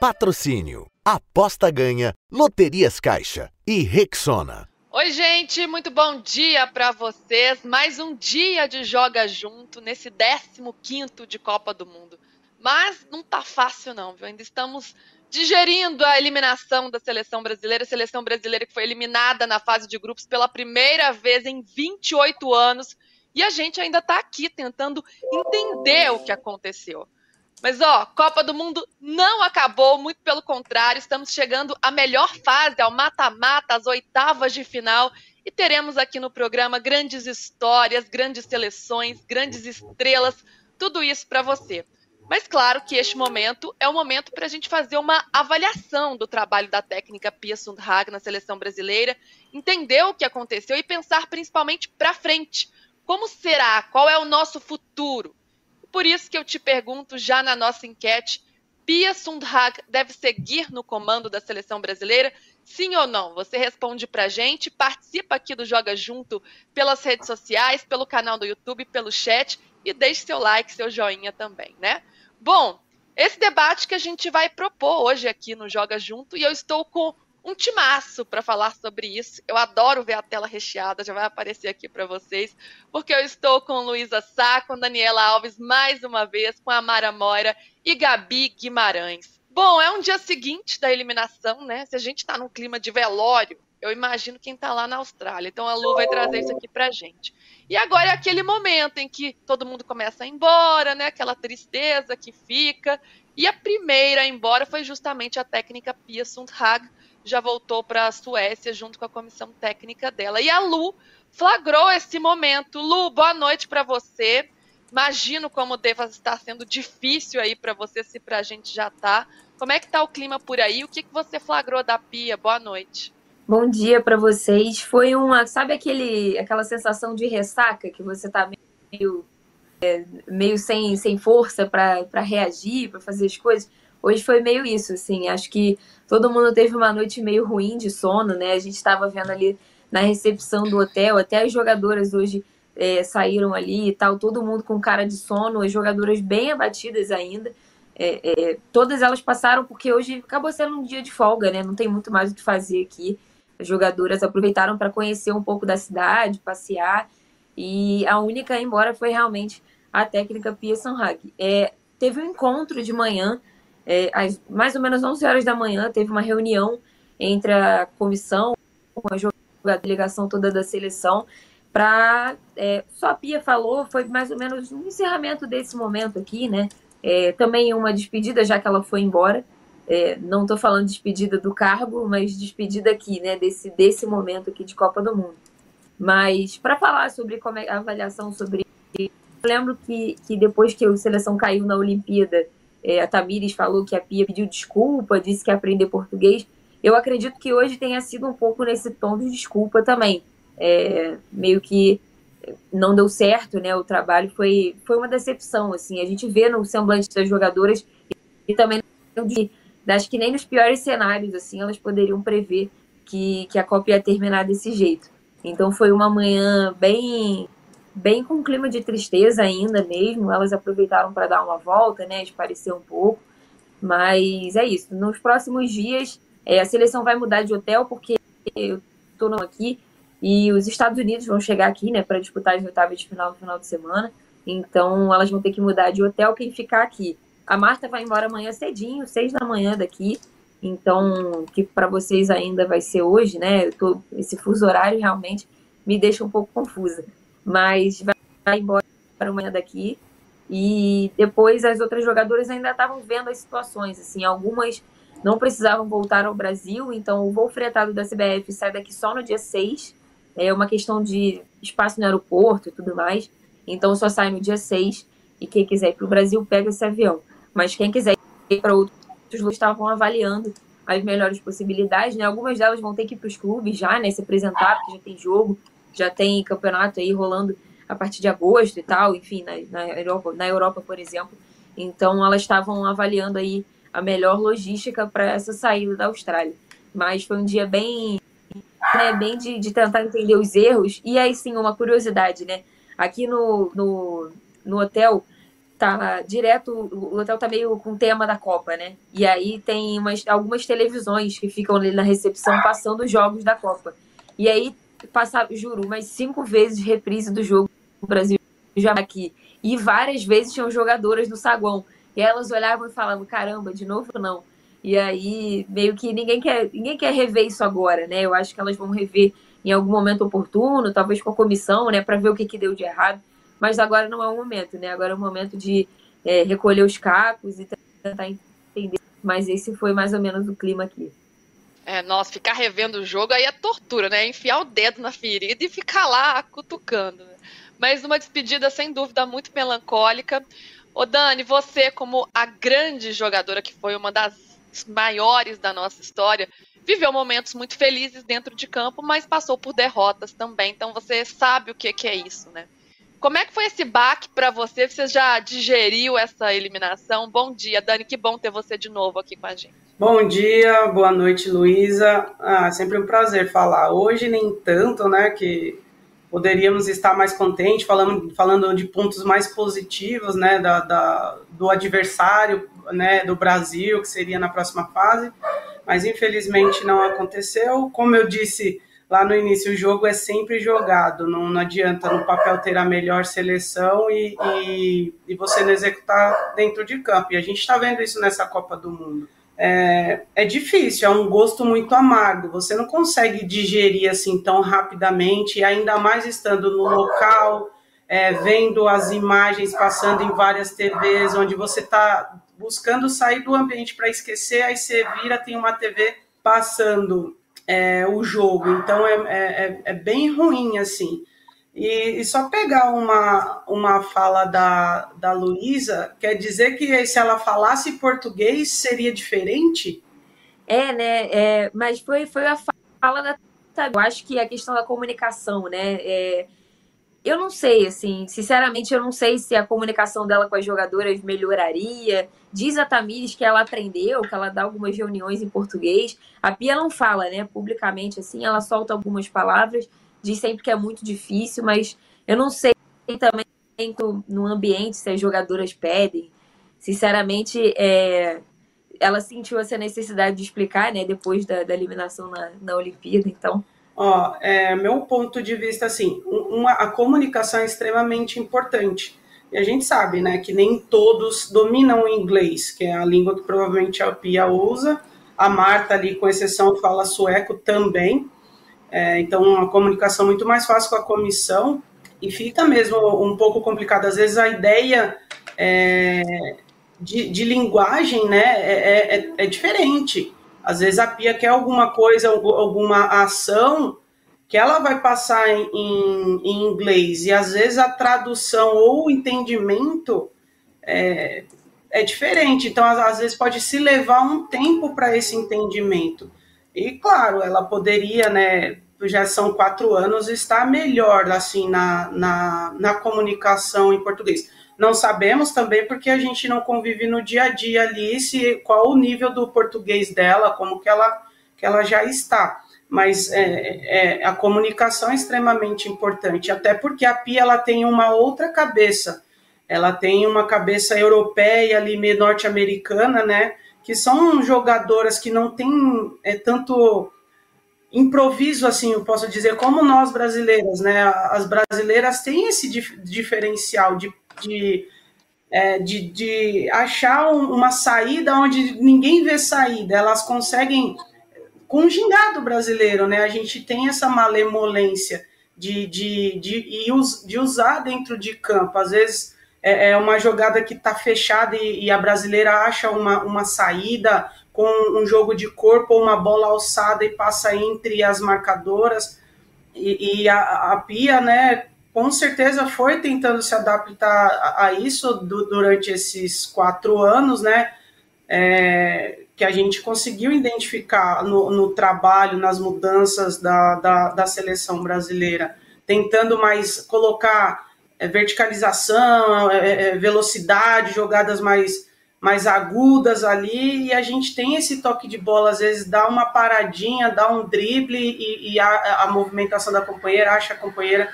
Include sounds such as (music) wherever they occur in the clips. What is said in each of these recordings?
Patrocínio. Aposta ganha. Loterias Caixa. E Rexona. Oi, gente, muito bom dia para vocês. Mais um dia de Joga Junto nesse 15 de Copa do Mundo. Mas não tá fácil não, viu? Ainda estamos digerindo a eliminação da seleção brasileira, a seleção brasileira que foi eliminada na fase de grupos pela primeira vez em 28 anos, e a gente ainda tá aqui tentando entender o que aconteceu. Mas ó, Copa do Mundo não acabou, muito pelo contrário, estamos chegando à melhor fase, ao mata-mata, às oitavas de final, e teremos aqui no programa grandes histórias, grandes seleções, grandes estrelas, tudo isso para você. Mas claro que este momento é o momento para a gente fazer uma avaliação do trabalho da técnica Pia Sundhag na seleção brasileira, entender o que aconteceu e pensar principalmente para frente. Como será? Qual é o nosso futuro? Por isso que eu te pergunto já na nossa enquete, Pia Sundhag deve seguir no comando da seleção brasileira? Sim ou não? Você responde pra gente, participa aqui do Joga Junto pelas redes sociais, pelo canal do YouTube, pelo chat e deixe seu like, seu joinha também, né? Bom, esse debate que a gente vai propor hoje aqui no Joga Junto e eu estou com um timaço para falar sobre isso. Eu adoro ver a tela recheada, já vai aparecer aqui para vocês, porque eu estou com Luísa Sá, com Daniela Alves mais uma vez, com a Mara Moira e Gabi Guimarães. Bom, é um dia seguinte da eliminação, né? Se a gente está num clima de velório, eu imagino quem está lá na Austrália. Então a Lu vai trazer isso aqui pra gente. E agora é aquele momento em que todo mundo começa a ir embora, né? Aquela tristeza que fica. E a primeira a ir embora foi justamente a técnica Pia Sundhag, já voltou para a Suécia junto com a comissão técnica dela. E a Lu flagrou esse momento. Lu, boa noite para você. Imagino como deva estar sendo difícil aí para você, se para a gente já tá. Como é que tá o clima por aí? O que, que você flagrou da Pia? Boa noite. Bom dia para vocês. Foi uma, sabe aquele, aquela sensação de ressaca que você tá meio, é, meio sem, sem força para reagir, para fazer as coisas? Hoje foi meio isso, assim. Acho que todo mundo teve uma noite meio ruim de sono, né? A gente estava vendo ali na recepção do hotel, até as jogadoras hoje é, saíram ali e tal, todo mundo com cara de sono, as jogadoras bem abatidas ainda. É, é, todas elas passaram porque hoje acabou sendo um dia de folga, né? Não tem muito mais o que fazer aqui. As jogadoras aproveitaram para conhecer um pouco da cidade, passear. E a única embora foi realmente a técnica Pia Sanhag. É, teve um encontro de manhã, é, às mais ou menos 11 horas da manhã, teve uma reunião entre a comissão, com a delegação toda da seleção, para. É, só a Pia falou, foi mais ou menos um encerramento desse momento aqui, né? É, também uma despedida, já que ela foi embora. É, não estou falando de despedida do cargo, mas despedida aqui, né, desse, desse momento aqui de Copa do Mundo. Mas para falar sobre como é a avaliação sobre. Eu lembro que, que depois que a seleção caiu na Olimpíada, é, a Tamires falou que a Pia pediu desculpa, disse que aprender português. Eu acredito que hoje tenha sido um pouco nesse tom de desculpa também. É, meio que não deu certo, né? O trabalho foi, foi uma decepção, assim. A gente vê no semblante das jogadoras e também acho que nem nos piores cenários, assim, elas poderiam prever que, que a Copa ia terminar desse jeito. Então foi uma manhã bem bem com um clima de tristeza ainda mesmo. Elas aproveitaram para dar uma volta, né, esparecer um pouco. Mas é isso. Nos próximos dias, é, a seleção vai mudar de hotel, porque eu estou aqui e os Estados Unidos vão chegar aqui, né, para disputar as oitavas de final no final de semana. Então elas vão ter que mudar de hotel. Quem ficar aqui a Marta vai embora amanhã cedinho, seis da manhã daqui. Então, que para vocês ainda vai ser hoje, né? Tô, esse fuso horário realmente me deixa um pouco confusa. Mas vai embora amanhã daqui. E depois as outras jogadoras ainda estavam vendo as situações. Assim, algumas não precisavam voltar ao Brasil, então o voo fretado da CBF sai daqui só no dia 6. É uma questão de espaço no aeroporto e tudo mais. Então só sai no dia 6. E quem quiser ir para o Brasil pega esse avião. Mas quem quiser ir para outros lugares estavam avaliando as melhores possibilidades, né? Algumas delas vão ter que ir para os clubes já, né? Se apresentar, porque já tem jogo, já tem campeonato aí rolando a partir de agosto e tal, enfim, na, na, Europa, na Europa, por exemplo. Então, elas estavam avaliando aí a melhor logística para essa saída da Austrália. Mas foi um dia bem, né, bem de, de tentar entender os erros. E aí, sim, uma curiosidade, né? Aqui no, no, no hotel, tá direto, o hotel tá meio com o tema da Copa, né? E aí tem umas, algumas televisões que ficam ali na recepção passando os jogos da Copa. E aí passava, juro, umas cinco vezes reprise do jogo do Brasil já aqui. E várias vezes tinham jogadoras no saguão. E elas olhavam e falavam, caramba, de novo não. E aí, meio que ninguém quer, ninguém quer rever isso agora, né? Eu acho que elas vão rever em algum momento oportuno, talvez com a comissão, né, para ver o que, que deu de errado. Mas agora não é o momento, né? Agora é o momento de é, recolher os cacos e tentar entender. Mas esse foi mais ou menos o clima aqui. É, nossa, ficar revendo o jogo aí é tortura, né? Enfiar o dedo na ferida e ficar lá cutucando. Né? Mas uma despedida, sem dúvida, muito melancólica. Ô Dani, você, como a grande jogadora que foi uma das maiores da nossa história, viveu momentos muito felizes dentro de campo, mas passou por derrotas também. Então você sabe o que, que é isso, né? Como é que foi esse baque para você? Você já digeriu essa eliminação? Bom dia, Dani, que bom ter você de novo aqui com a gente. Bom dia, boa noite, Luísa. Ah, sempre um prazer falar. Hoje nem tanto, né, que poderíamos estar mais contentes, falando, falando de pontos mais positivos, né, da, da, do adversário, né, do Brasil, que seria na próxima fase, mas infelizmente não aconteceu. Como eu disse lá no início, o jogo é sempre jogado, não, não adianta no papel ter a melhor seleção e, e, e você não executar dentro de campo. E a gente está vendo isso nessa Copa do Mundo. É, é, difícil, é um gosto muito amargo. Você não consegue digerir assim tão rapidamente, ainda mais estando no local, é, vendo as imagens passando em várias TVs, onde você está buscando sair do ambiente para esquecer, aí você vira, tem uma TV passando é, o jogo. Então é, é, é, é bem ruim, assim. E, e, só pegar uma, uma fala da, da Luísa, quer dizer que se ela falasse português seria diferente? É, né? É, mas foi, foi a fala da. Eu acho que a questão da comunicação, né? É, eu não sei, assim, sinceramente, eu não sei se a comunicação dela com as jogadoras melhoraria. Diz a Tamires que ela aprendeu, que ela dá algumas reuniões em português. A Pia não fala, né, publicamente, assim, ela solta algumas palavras, diz sempre que é muito difícil, mas eu não sei também no ambiente se as jogadoras pedem. Sinceramente, é, ela sentiu essa necessidade de explicar, né, depois da, da eliminação na, na Olimpíada, então Ó, é, meu ponto de vista, assim, uma, a comunicação é extremamente importante. E a gente sabe, né, que nem todos dominam o inglês, que é a língua que provavelmente a Pia usa. A Marta, ali, com exceção, fala sueco também. É, então, a comunicação muito mais fácil com a comissão. E fica mesmo um pouco complicado. Às vezes, a ideia é, de, de, linguagem né, é, é, é diferente. Às vezes a Pia quer alguma coisa, alguma ação que ela vai passar em, em, inglês e às vezes a tradução ou o entendimento é, é diferente. Então, às, às vezes pode se levar um tempo para esse entendimento. E claro, ela poderia, né? Já são quatro anos, estar melhor assim na, na, na comunicação em português. Não sabemos também porque a gente não convive no dia a dia ali se qual o nível do português dela, como que ela, que ela já está. Mas é, é, a comunicação é extremamente importante, até porque a Pia ela tem uma outra cabeça. Ela tem uma cabeça europeia ali, meio norte-americana, né? Que são jogadoras que não têm é, tanto improviso, assim, eu posso dizer, como nós brasileiras, né? As brasileiras têm esse dif diferencial de de, é, de, de achar uma saída onde ninguém vê saída. Elas conseguem, com o gingado brasileiro, né? A gente tem essa malemolência de, de, de, de usar dentro de campo. Às vezes é, é uma jogada que está fechada e, e, a brasileira acha uma, uma saída com um jogo de corpo ou uma bola alçada e passa entre as marcadoras. E, e a, a Pia, né, com certeza foi tentando se adaptar a, isso durante esses quatro anos, né? É, que a gente conseguiu identificar no, no trabalho, nas mudanças da, da, da, seleção brasileira, tentando mais colocar é, verticalização, é, é velocidade, jogadas mais, mais agudas ali, e a gente tem esse toque de bola, às vezes dá uma paradinha, dá um drible e, e a, a movimentação da companheira, acha a companheira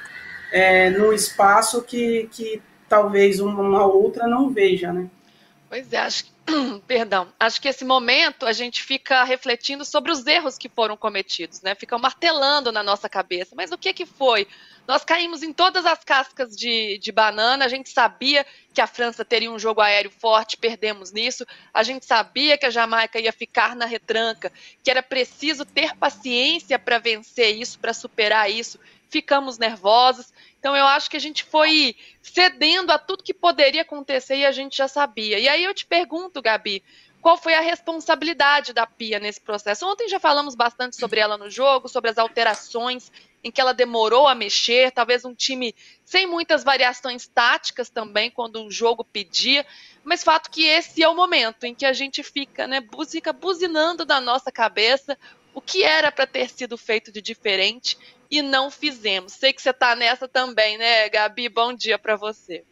é, num espaço que está talvez uma outra não veja, né? Pois é, acho que, (clears throat) perdão, acho que esse momento a gente fica refletindo sobre os erros que foram cometidos, né? Fica martelando na nossa cabeça. Mas o que que foi? Nós caímos em todas as cascas de, de banana, a gente sabia que a França teria um jogo aéreo forte, perdemos nisso. A gente sabia que a Jamaica ia ficar na retranca, que era preciso ter paciência para vencer isso, para superar isso. Ficamos nervosos. Então eu acho que a gente foi cedendo a tudo que poderia acontecer e a gente já sabia. E aí eu te pergunto, Gabi, qual foi a responsabilidade da Pia nesse processo? Ontem já falamos bastante sobre ela no jogo, sobre as alterações em que ela demorou a mexer, talvez um time sem muitas variações táticas também, quando o jogo pedia, mas fato que esse é o momento em que a gente fica, né, fica buzinando na nossa cabeça o que era para ter sido feito de diferente e não fizemos. Sei que você está nessa também, né, Gabi? Bom dia para você.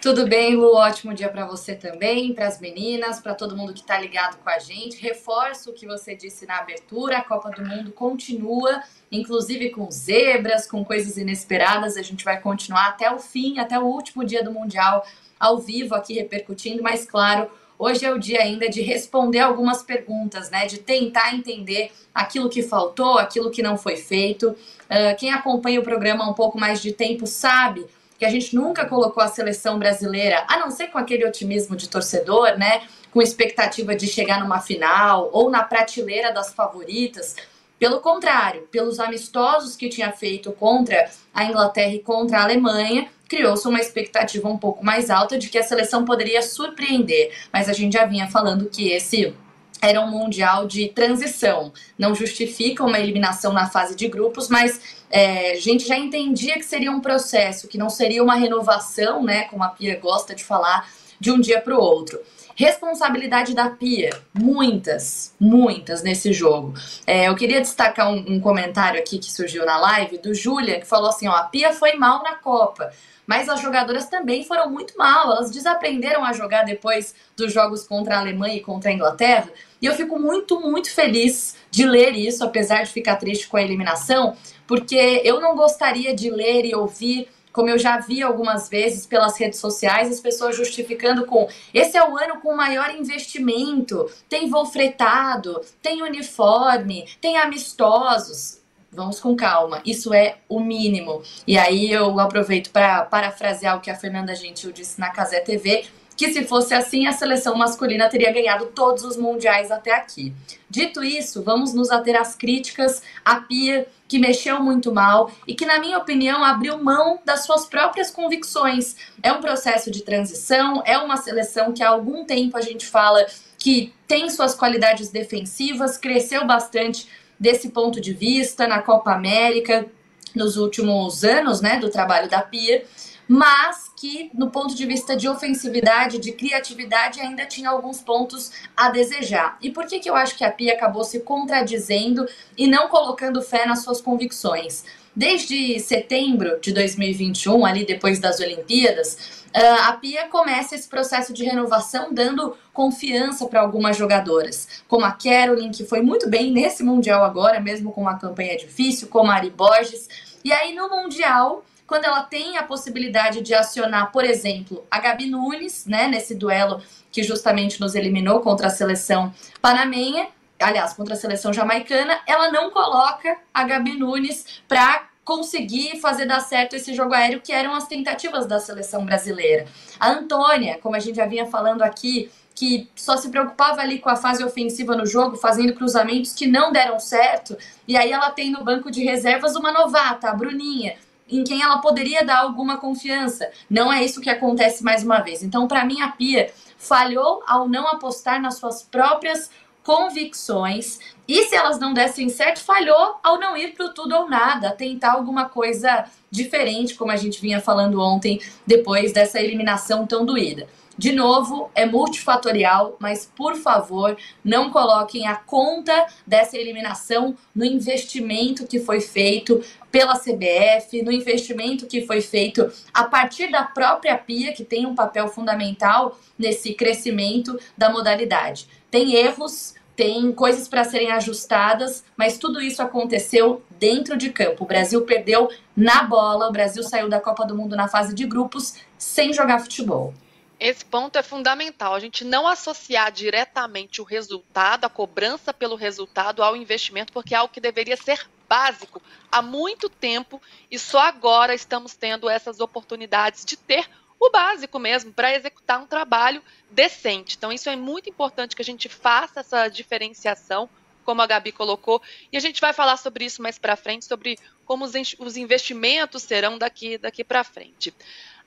Tudo bem, Lu? Ótimo dia para você também, para as meninas, para todo mundo que está ligado com a gente. Reforço o que você disse na abertura: a Copa do Mundo continua, inclusive com zebras, com coisas inesperadas. A gente vai continuar até o fim, até o último dia do Mundial, ao vivo aqui repercutindo, mas claro. Hoje é o dia ainda de responder algumas perguntas, né? De tentar entender aquilo que faltou, aquilo que não foi feito. Uh, quem acompanha o programa há um pouco mais de tempo sabe que a gente nunca colocou a seleção brasileira, a não ser com aquele otimismo de torcedor, né? Com expectativa de chegar numa final ou na prateleira das favoritas. Pelo contrário, pelos amistosos que tinha feito contra a Inglaterra e contra a Alemanha, criou-se uma expectativa um pouco mais alta de que a seleção poderia surpreender. Mas a gente já vinha falando que esse era um mundial de transição. Não justifica uma eliminação na fase de grupos, mas é, a gente já entendia que seria um processo, que não seria uma renovação, né? Como a Pia gosta de falar, de um dia para o outro. Responsabilidade da Pia, muitas, muitas nesse jogo. É, eu queria destacar um, um, comentário aqui que surgiu na live do Julian, que falou assim: ó, a Pia foi mal na Copa, mas as jogadoras também foram muito mal. Elas desaprenderam a jogar depois dos jogos contra a Alemanha e contra a Inglaterra. E eu fico muito, muito feliz de ler isso, apesar de ficar triste com a eliminação, porque eu não gostaria de ler e ouvir como eu já vi algumas vezes pelas redes sociais, as pessoas justificando com esse é o ano com maior investimento, tem voo fretado, tem uniforme, tem amistosos. Vamos com calma, isso é o mínimo. E aí eu aproveito para parafrasear o que a Fernanda Gentil disse na Casé TV, que se fosse assim, a seleção masculina teria ganhado todos os mundiais até aqui. Dito isso, vamos nos ater às críticas à Pia, que mexeu muito mal e que, na minha opinião, abriu mão das suas próprias convicções. É um processo de transição, é uma seleção que há algum tempo a gente fala que tem suas qualidades defensivas, cresceu bastante desse ponto de vista na Copa América nos últimos anos, né, do trabalho da Pia mas que, no ponto de vista de ofensividade, de criatividade, ainda tinha alguns pontos a desejar. E por que, que eu acho que a Pia acabou se contradizendo e não colocando fé nas suas convicções? Desde setembro de 2021, ali depois das Olimpíadas, ah, a Pia começa esse processo de renovação dando confiança para algumas jogadoras, como a Caroline, que foi muito bem nesse Mundial agora, mesmo com uma campanha difícil, como a Ari Borges. E aí no Mundial quando ela tem a possibilidade de acionar, por exemplo, a Gabi Nunes, né, nesse duelo que justamente nos eliminou contra a seleção panamenha, aliás, contra a seleção jamaicana, ela não coloca a Gabi Nunes para conseguir fazer dar certo esse jogo aéreo que eram as tentativas da seleção brasileira. A Antônia, como a gente já vinha falando aqui, que só se preocupava ali com a fase ofensiva no jogo, fazendo cruzamentos que não deram certo, e aí ela tem no banco de reservas uma novata, a Bruninha, em quem ela poderia dar alguma confiança. Não é isso que acontece mais uma vez. Então, para mim, a Pia falhou ao não apostar nas suas próprias convicções e se elas não dessem certo, falhou ao não ir pro tudo ou nada, tentar alguma coisa diferente, como a gente vinha falando ontem, depois dessa eliminação tão doída. De novo, é multifatorial, mas por favor, não coloquem a conta dessa eliminação no investimento que foi feito pela CBF, no investimento que foi feito a partir da própria Pia, que tem um papel fundamental nesse crescimento da modalidade. Tem erros, tem coisas para serem ajustadas, mas tudo isso aconteceu dentro de campo. O Brasil perdeu na bola, o Brasil saiu da Copa do Mundo na fase de grupos sem jogar futebol. Esse ponto é fundamental. A gente não associar diretamente o resultado, a cobrança pelo resultado ao investimento, porque é algo que deveria ser básico há muito tempo e só agora estamos tendo essas oportunidades de ter o básico mesmo para executar um trabalho decente. Então, isso é muito importante que a gente faça essa diferenciação, como a Gabi colocou, e a gente vai falar sobre isso mais para frente, sobre como os investimentos serão daqui, daqui para frente.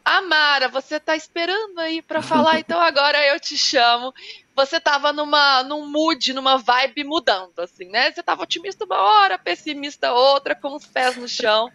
Amara, você está esperando aí para falar, então agora eu te chamo. Você estava numa num mood, numa vibe mudando, assim, né? Você estava otimista uma hora, pessimista outra, com os pés no chão.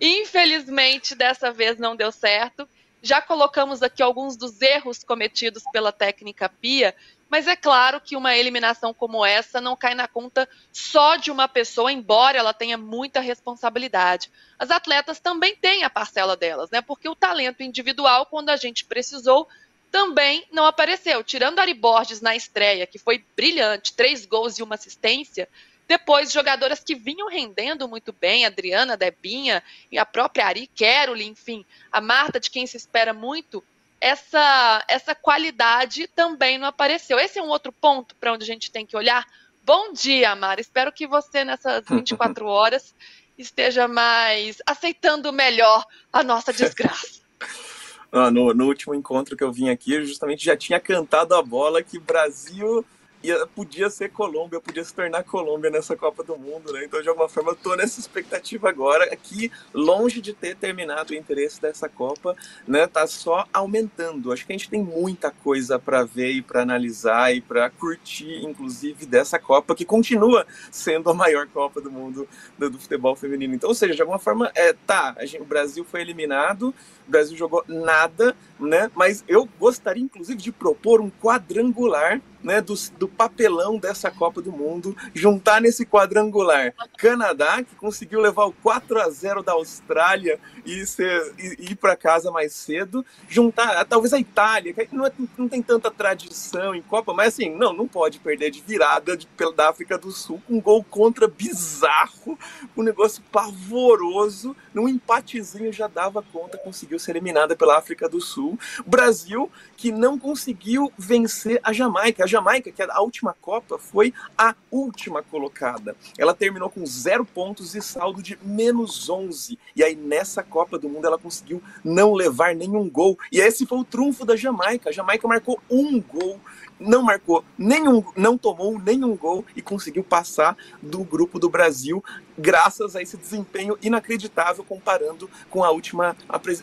Infelizmente, dessa vez não deu certo. Já colocamos aqui alguns dos erros cometidos pela técnica Pia, mas é claro que uma eliminação como essa não cai na conta só de uma pessoa, embora ela tenha muita responsabilidade. As atletas também têm a parcela delas, né? Porque o talento individual, quando a gente precisou, também não apareceu. Tirando Ari Borges na estreia, que foi brilhante, três gols e uma assistência, depois, jogadoras que vinham rendendo muito bem, Adriana, Debinha e a própria Ari, Keroli, enfim, a Marta, de quem se espera muito, essa, essa qualidade também não apareceu. Esse é um outro ponto para onde a gente tem que olhar. Bom dia, Mara. Espero que você, nessas (laughs) 24 horas, esteja mais aceitando melhor a nossa desgraça. (laughs) Ah, no, no último encontro que eu vim aqui, eu justamente já tinha cantado a bola que Brasil ia, podia ser Colômbia, podia se tornar Colômbia nessa Copa do Mundo, né? Então, de alguma forma, eu tô nessa expectativa agora, aqui, longe de ter terminado o interesse dessa Copa, né? Tá só aumentando. Acho que a gente tem muita coisa para ver e para analisar e para curtir, inclusive, dessa Copa, que continua sendo a maior Copa do Mundo do, do futebol feminino. Então, ou seja, de alguma forma, é, tá, gente, o Brasil foi eliminado, o Brasil jogou nada, né? Mas eu gostaria, inclusive, de propor um quadrangular né, do, do, papelão dessa Copa do Mundo, juntar nesse quadrangular Canadá, que conseguiu levar o 4 a 0 da Austrália e, ser, e, ir para casa mais cedo, juntar talvez a Itália, que não, é, não, tem tanta tradição em Copa, mas assim, não, não pode perder de virada de, da África do Sul, um gol contra bizarro, um negócio pavoroso, num empatezinho já dava conta, conseguiu ser eliminada pela África do Sul. Brasil, que não conseguiu vencer a Jamaica. Jamaica, que é a última Copa, foi a última colocada. Ela terminou com zero pontos e saldo de menos 11. E aí, nessa Copa do Mundo, ela conseguiu não levar nenhum gol. E esse foi o trunfo da Jamaica. A Jamaica marcou um gol não marcou nenhum, não tomou nenhum gol e conseguiu passar do grupo do Brasil graças a esse desempenho inacreditável comparando com a última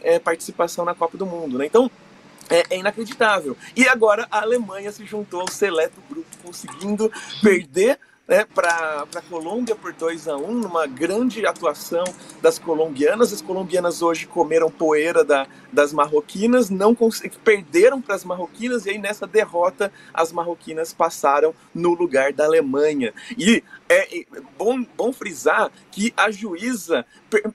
é, participação na Copa do Mundo. Né? Então, é, é, inacreditável. E agora a Alemanha se juntou ao seleto grupo, conseguindo perder né, para a Colômbia por 2 a 1 um, numa grande atuação das colombianas. As colombianas hoje comeram poeira da, das marroquinas, não perderam para as marroquinas, e aí nessa derrota as marroquinas passaram no lugar da Alemanha. E é, é bom, bom frisar que a juíza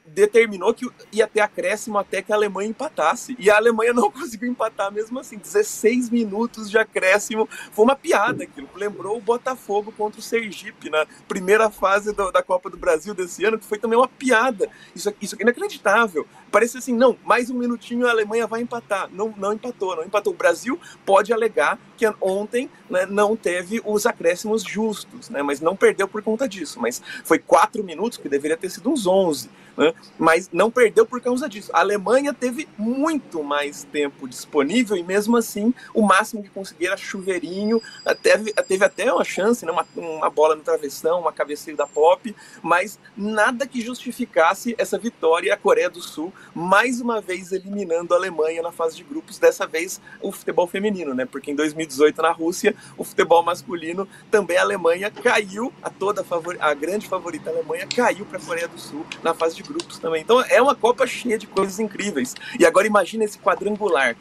determinou que ia ter acréscimo até que a Alemanha empatasse. E a Alemanha (laughs) não conseguiu empatar mesmo assim. 16 minutos de acréscimo. Foi uma piada aquilo. Lembrou o Botafogo contra o Sergipe na primeira fase do, da Copa do Brasil desse ano, que foi também uma piada. Isso, isso é inacreditável. Parece assim, não, mais um minutinho a Alemanha vai empatar. Não, não empatou, não empatou. O Brasil pode alegar que ontem né, não teve os acréscimos justos, né, mas não perdeu por conta disso. Mas foi quatro minutos, que deveria ter sido uns 11 né? mas não perdeu por causa disso. A Alemanha teve muito mais tempo disponível e mesmo assim o máximo que conseguia era chuveirinho, teve, teve até uma chance, né? uma, uma bola no travessão, uma cabeceira da Pop, mas nada que justificasse essa vitória a Coreia do Sul mais uma vez eliminando a Alemanha na fase de grupos, dessa vez o futebol feminino, né? Porque em 2018 na Rússia, o futebol masculino também a Alemanha caiu, a toda a, a grande favorita a Alemanha caiu para a Coreia do Sul na fase de grupos também. Então é uma Copa cheia de coisas incríveis. E agora imagina esse quadrangular.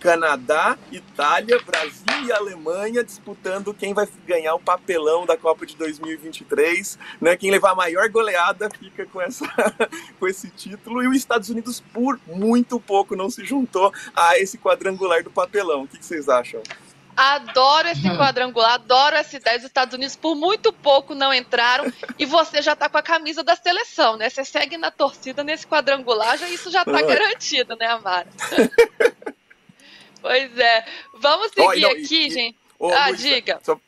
Canadá, Itália, Brasil e Alemanha disputando quem vai ganhar o papelão da Copa de 2023, né? Quem levar a maior goleada fica com essa (laughs) com esse título e os Estados Unidos por muito pouco não se juntou a esse quadrangular do papelão. O que vocês acham? Adoro esse hum. quadrangular, adoro essa ideia. Os Estados Unidos por muito pouco não entraram e você já tá com a camisa da seleção, né? Você segue na torcida nesse quadrangular, já, isso já tá garantido, né, Amara? (laughs) pois é. Vamos seguir oh, não, aqui, e, gente. Ô, ah, Luísa, diga. Só,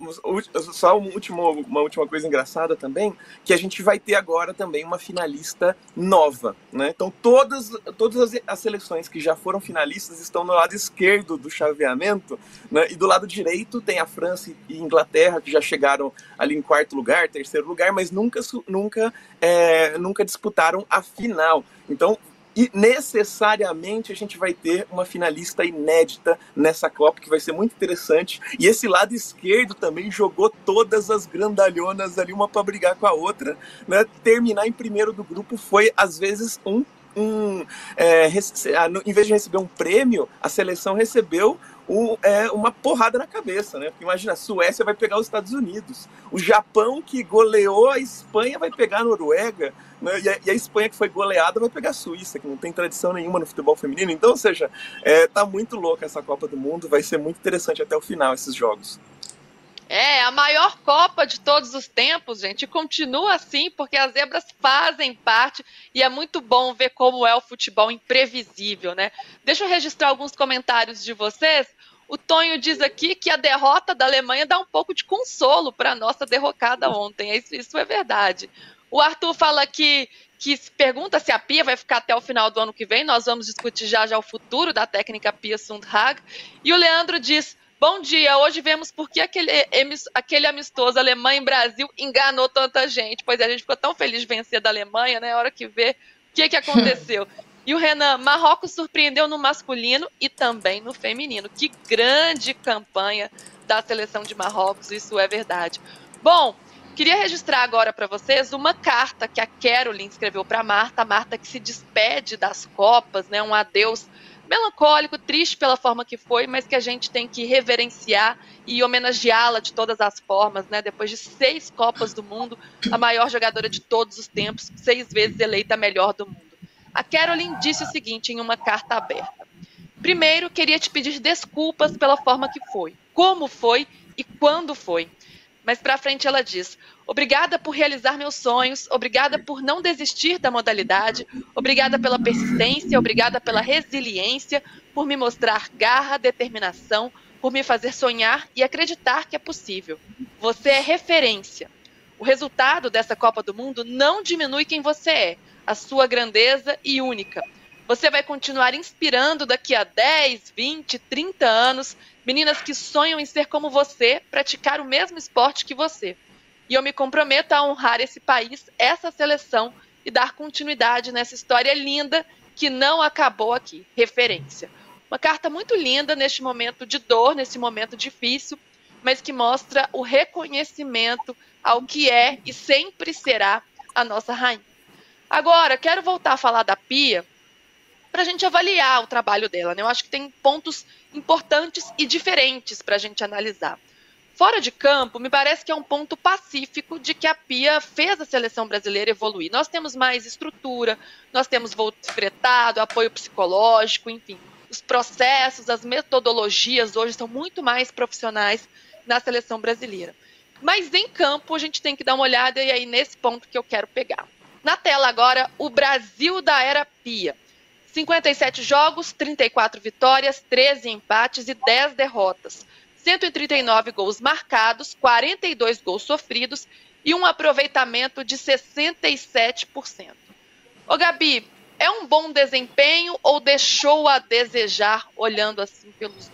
só um último, uma última coisa engraçada também, que a gente vai ter agora também uma finalista nova, né? Então todas, todas as, as seleções que já foram finalistas estão no lado esquerdo do chaveamento, né? E do lado direito tem a França e Inglaterra que já chegaram ali em quarto lugar, terceiro lugar, mas nunca, nunca, é, nunca disputaram a final. Então e necessariamente a gente vai ter uma finalista inédita nessa Copa, que vai ser muito interessante. E esse lado esquerdo também jogou todas as grandalhonas ali, uma para brigar com a outra. Né? Terminar em primeiro do grupo foi, às vezes, um um, é, em vez de receber um prêmio, a seleção recebeu um, é, uma porrada na cabeça, né? Porque imagina, a Suécia vai pegar os Estados Unidos, o Japão que goleou a Espanha vai pegar a Noruega, né? e, a, e, a, Espanha que foi goleada vai pegar a Suíça, que não tem tradição nenhuma no futebol feminino. Então, ou seja, é, tá muito louca essa Copa do Mundo, vai ser muito interessante até o final esses jogos. É, a maior Copa de todos os tempos, gente. E continua assim, porque as zebras fazem parte e é muito bom ver como é o futebol imprevisível, né? Deixa eu registrar alguns comentários de vocês. O Tonho diz aqui que a derrota da Alemanha dá um pouco de consolo para a nossa derrocada ontem. Isso, isso é verdade. O Arthur fala que, que pergunta se a Pia vai ficar até o final do ano que vem. Nós vamos discutir já já o futuro da técnica Pia Sundhag. E o Leandro diz: Bom dia, hoje vemos por que aquele, aquele amistoso Alemanha e Brasil enganou tanta gente. Pois é, a gente ficou tão feliz de vencer da Alemanha, né? A hora que vê o que, que aconteceu. (laughs) E o Renan, Marrocos surpreendeu no masculino e também no feminino. Que grande campanha da seleção de Marrocos, isso é verdade. Bom, queria registrar agora para vocês uma carta que a Caroline escreveu para Marta, a Marta que se despede das Copas, né? Um adeus melancólico, triste pela forma que foi, mas que a gente tem que reverenciar e homenageá-la de todas as formas, né? Depois de seis Copas do Mundo, a maior jogadora de todos os tempos, seis vezes eleita a melhor do mundo. A Caroline disse o seguinte em uma carta aberta: Primeiro, queria te pedir desculpas pela forma que foi, como foi e quando foi. Mas para frente ela diz: Obrigada por realizar meus sonhos, obrigada por não desistir da modalidade, obrigada pela persistência, obrigada pela resiliência, por me mostrar garra, determinação, por me fazer sonhar e acreditar que é possível. Você é referência. O resultado dessa Copa do Mundo não diminui quem você é, a sua grandeza e única. Você vai continuar inspirando daqui a 10, 20, 30 anos meninas que sonham em ser como você, praticar o mesmo esporte que você. E eu me comprometo a honrar esse país, essa seleção e dar continuidade nessa história linda que não acabou aqui. Referência. Uma carta muito linda neste momento de dor, nesse momento difícil, mas que mostra o reconhecimento ao que é e sempre será a nossa rainha. Agora, quero voltar a falar da Pia para a gente avaliar o trabalho dela. Né? Eu acho que tem pontos importantes e diferentes para a gente analisar. Fora de campo, me parece que é um ponto pacífico de que a Pia fez a seleção brasileira evoluir. Nós temos mais estrutura, nós temos voo fretado, apoio psicológico, enfim. Os processos, as metodologias hoje são muito mais profissionais na seleção brasileira. Mas em campo a gente tem que dar uma olhada e aí nesse ponto que eu quero pegar. Na tela agora, o Brasil da era Pia. 57 jogos, 34 vitórias, 13 empates e 10 derrotas. 139 gols marcados, 42 gols sofridos e um aproveitamento de 67%. Ô Gabi, é um bom desempenho ou deixou a desejar olhando assim pelos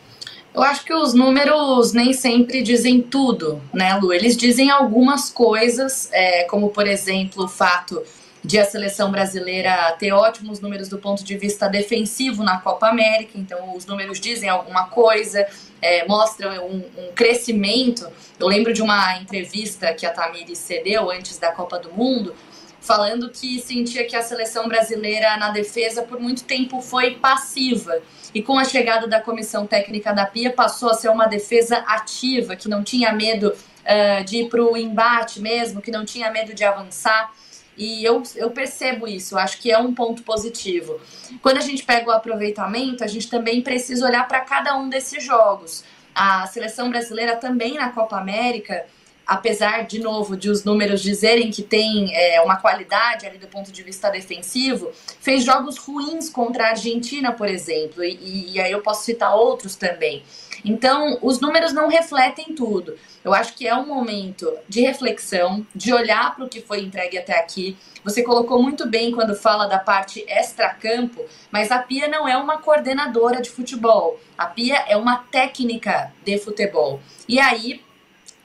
eu acho que os números nem sempre dizem tudo, né, Lu? Eles dizem algumas coisas, é, como por exemplo o fato de a seleção brasileira ter ótimos números do ponto de vista defensivo na Copa América, então os números dizem alguma coisa, é, mostram um, um, crescimento. Eu lembro de uma entrevista que a Tamires cedeu antes da Copa do Mundo, falando que sentia que a seleção brasileira na defesa por muito tempo foi passiva. E com a chegada da comissão técnica da Pia, passou a ser uma defesa ativa, que não tinha medo uh, de ir para o embate mesmo, que não tinha medo de avançar. E eu, eu percebo isso, acho que é um ponto positivo. Quando a gente pega o aproveitamento, a gente também precisa olhar para cada um desses jogos. A seleção brasileira também na Copa América apesar, de novo, de os números dizerem que tem é, uma qualidade ali do ponto de vista defensivo, fez jogos ruins contra a Argentina, por exemplo, e, e aí eu posso citar outros também. Então, os números não refletem tudo. Eu acho que é um momento de reflexão, de olhar para o que foi entregue até aqui. Você colocou muito bem quando fala da parte extra-campo, mas a Pia não é uma coordenadora de futebol. A Pia é uma técnica de futebol. E aí,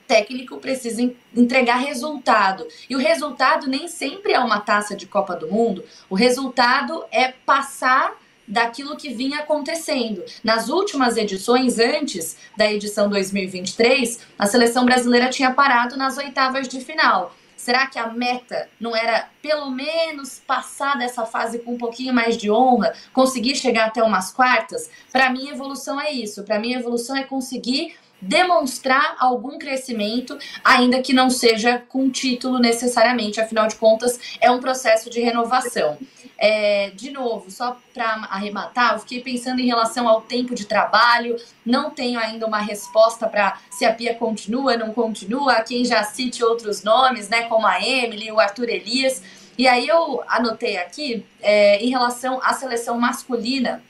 técnico precisa entregar resultado. E o resultado nem sempre é uma taça de Copa do Mundo. O resultado é passar daquilo que vinha acontecendo. Nas últimas edições, antes da edição 2023, a seleção brasileira tinha parado nas oitavas de final. Será que a meta não era pelo menos passar dessa fase com um pouquinho mais de honra, conseguir chegar até umas quartas? Para mim, evolução é isso. Para mim, evolução é conseguir demonstrar algum crescimento, ainda que não seja com título necessariamente, afinal de contas, é um processo de renovação. É, de novo, só para arrematar, eu fiquei pensando em relação ao tempo de trabalho, não tenho ainda uma resposta para se a Pia continua, não continua, quem já cite outros nomes, né, como a Emily, o Arthur Elias. E aí eu anotei aqui, é, em relação à seleção masculina,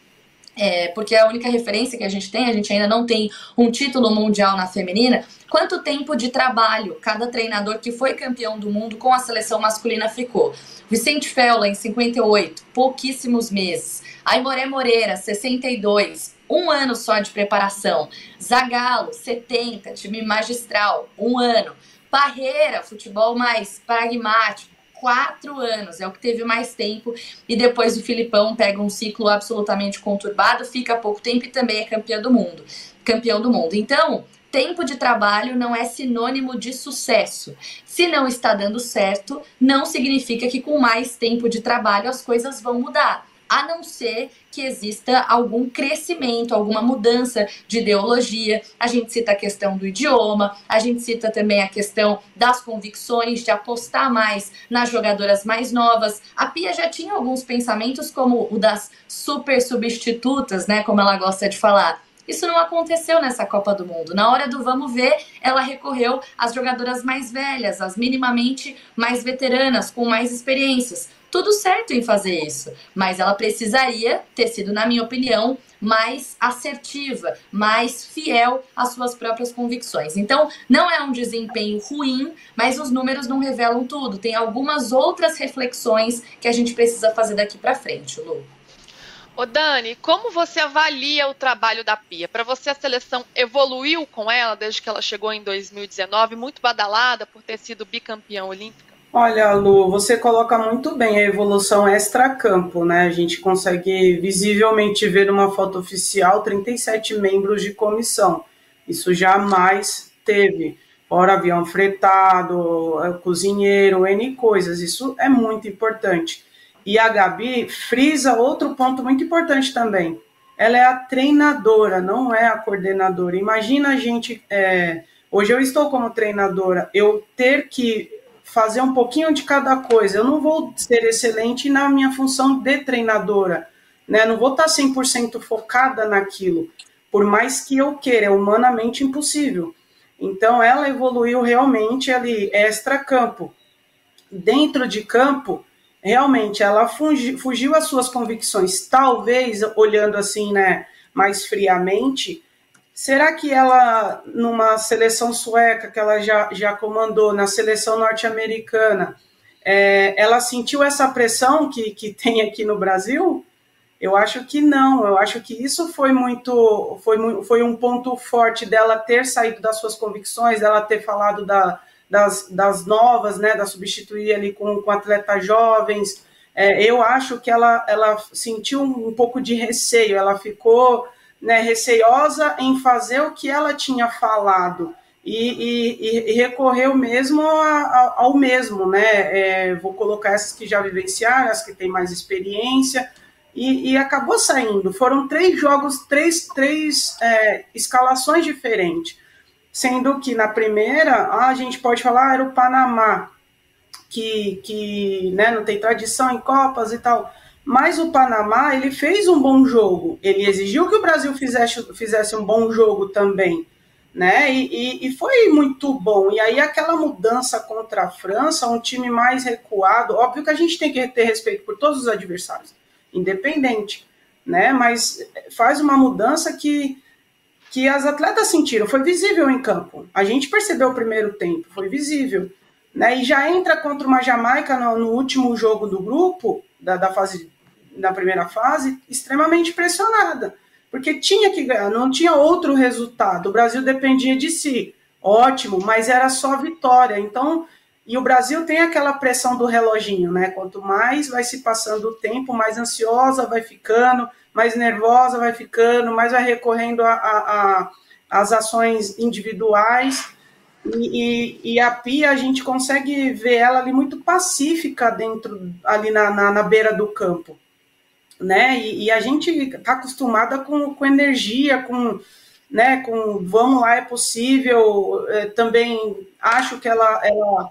é, porque é a única referência que a gente tem, a gente ainda não tem um título mundial na feminina. Quanto tempo de trabalho cada treinador que foi campeão do mundo com a seleção masculina ficou? Vicente Fela, em 58, pouquíssimos meses. Aimoré Moreira, 62, um ano só de preparação. Zagalo, 70, time magistral, um ano. Parreira, futebol mais pragmático, quatro anos, é o que teve mais tempo. E depois o Filipão pega um ciclo absolutamente conturbado, fica pouco tempo e também é campeão do mundo. Campeão do mundo. Então, tempo de trabalho não é sinônimo de sucesso. Se não está dando certo, não significa que com mais tempo de trabalho as coisas vão mudar a não ser que exista algum crescimento, alguma mudança de ideologia. A gente cita a questão do idioma, a gente cita também a questão das convicções, de apostar mais nas jogadoras mais novas. A Pia já tinha alguns pensamentos, como o das super substitutas, né? Como ela gosta de falar. Isso não aconteceu nessa Copa do Mundo. Na hora do vamos ver, ela recorreu às jogadoras mais velhas, às minimamente mais veteranas, com mais experiências tudo certo em fazer isso, mas ela precisaria ter sido, na minha opinião, mais assertiva, mais fiel às suas próprias convicções. Então, não é um desempenho ruim, mas os números não revelam tudo. Tem algumas outras reflexões que a gente precisa fazer daqui para frente, Lu. Ô Dani, como você avalia o trabalho da Pia? Para você a seleção evoluiu com ela desde que ela chegou em 2019, muito badalada por ter sido bicampeã olímpica? Olha, Lu, você coloca muito bem a evolução extra-campo, né? A gente consegue visivelmente ver numa foto oficial 37 membros de comissão. Isso jamais teve. Fora avião fretado, é, cozinheiro, N coisas. Isso é muito importante. E a Gabi frisa outro ponto muito importante também. Ela é a treinadora, não é a coordenadora. Imagina a gente. É, hoje eu estou como treinadora, eu ter que fazer um pouquinho de cada coisa. Eu não vou ser excelente na minha função de treinadora, né? Não vou estar 100% focada naquilo, por mais que eu queira, é humanamente impossível. Então ela evoluiu realmente ali extra campo. Dentro de campo, realmente ela fugiu, fugiu suas convicções, talvez olhando assim, né, mais friamente, Será que ela, numa seleção sueca que ela já, já comandou, na seleção norte-americana, é, ela sentiu essa pressão que, que tem aqui no Brasil? Eu acho que não. Eu acho que isso foi muito, foi, foi um ponto forte dela ter saído das suas convicções, dela ter falado da, das, das novas, né, da substituir ali com, com atletas jovens. É, eu acho que ela, ela sentiu um, pouco de receio, ela ficou né, receiosa em fazer o que ela tinha falado e, e, e recorreu mesmo a, a, ao mesmo, né? É, vou colocar essas que já vivenciaram, as que têm mais experiência, e, e acabou saindo. Foram três jogos, três, três é, escalações diferentes. Sendo que na primeira, a gente pode falar, ah, era o Panamá, que, que né, não tem tradição em Copas e tal. Mas o Panamá, ele fez um bom jogo. Ele exigiu que o Brasil fizesse, fizesse um bom jogo também. né? E, e, e, foi muito bom. E aí aquela mudança contra a França, um time mais recuado, óbvio que a gente tem que ter respeito por todos os adversários, independente, né? Mas faz uma mudança que que as atletas sentiram, foi visível em campo. A gente percebeu o primeiro tempo, foi visível. Né? E já entra contra uma Jamaica no, no último jogo do grupo, da, da fase da primeira fase, extremamente pressionada porque tinha que ganhar, não tinha outro resultado. O Brasil dependia de si, ótimo, mas era só vitória. Então, e o Brasil tem aquela pressão do reloginho, né? Quanto mais vai se passando o tempo, mais ansiosa vai ficando, mais nervosa vai ficando, mais vai recorrendo a, a, a as ações individuais. E, e, e, a Pia, a gente consegue ver ela ali muito pacífica dentro, ali na, na, na beira do campo né? E, e a gente está acostumada com, com energia, com, né, com vamos lá, é possível. É, também acho que ela, ela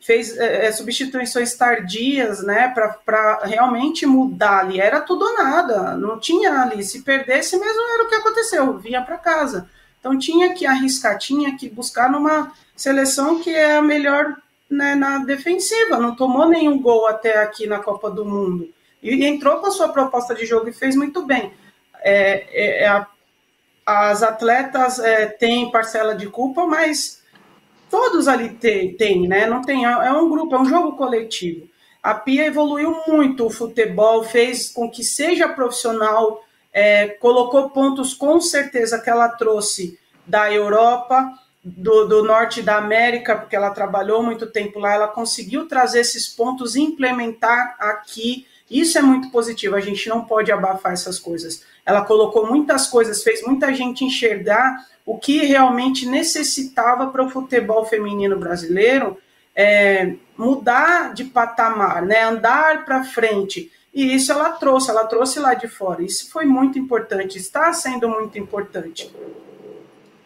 fez é, é substituições tardias, né, para realmente mudar ali. Era tudo ou nada, não tinha ali. Se perdesse mesmo, era o que aconteceu, vinha para casa. Então tinha que arriscar, tinha que buscar numa seleção que é a melhor né, na defensiva. Não tomou nenhum gol até aqui na Copa do Mundo e entrou com a sua proposta de jogo e fez muito bem. É, é, é a, as atletas é, têm parcela de culpa, mas todos ali têm, né? Não tem, é um grupo, é um jogo coletivo. A Pia evoluiu muito o futebol, fez com que seja profissional, é, colocou pontos com certeza que ela trouxe da Europa, do, do, norte da América, porque ela trabalhou muito tempo lá, ela conseguiu trazer esses pontos e implementar aqui isso é muito positivo, a gente não pode abafar essas coisas. Ela colocou muitas coisas, fez muita gente enxergar o que realmente necessitava para o futebol feminino brasileiro é, mudar de patamar, né, andar para frente. E isso ela trouxe, ela trouxe lá de fora. Isso foi muito importante, está sendo muito importante.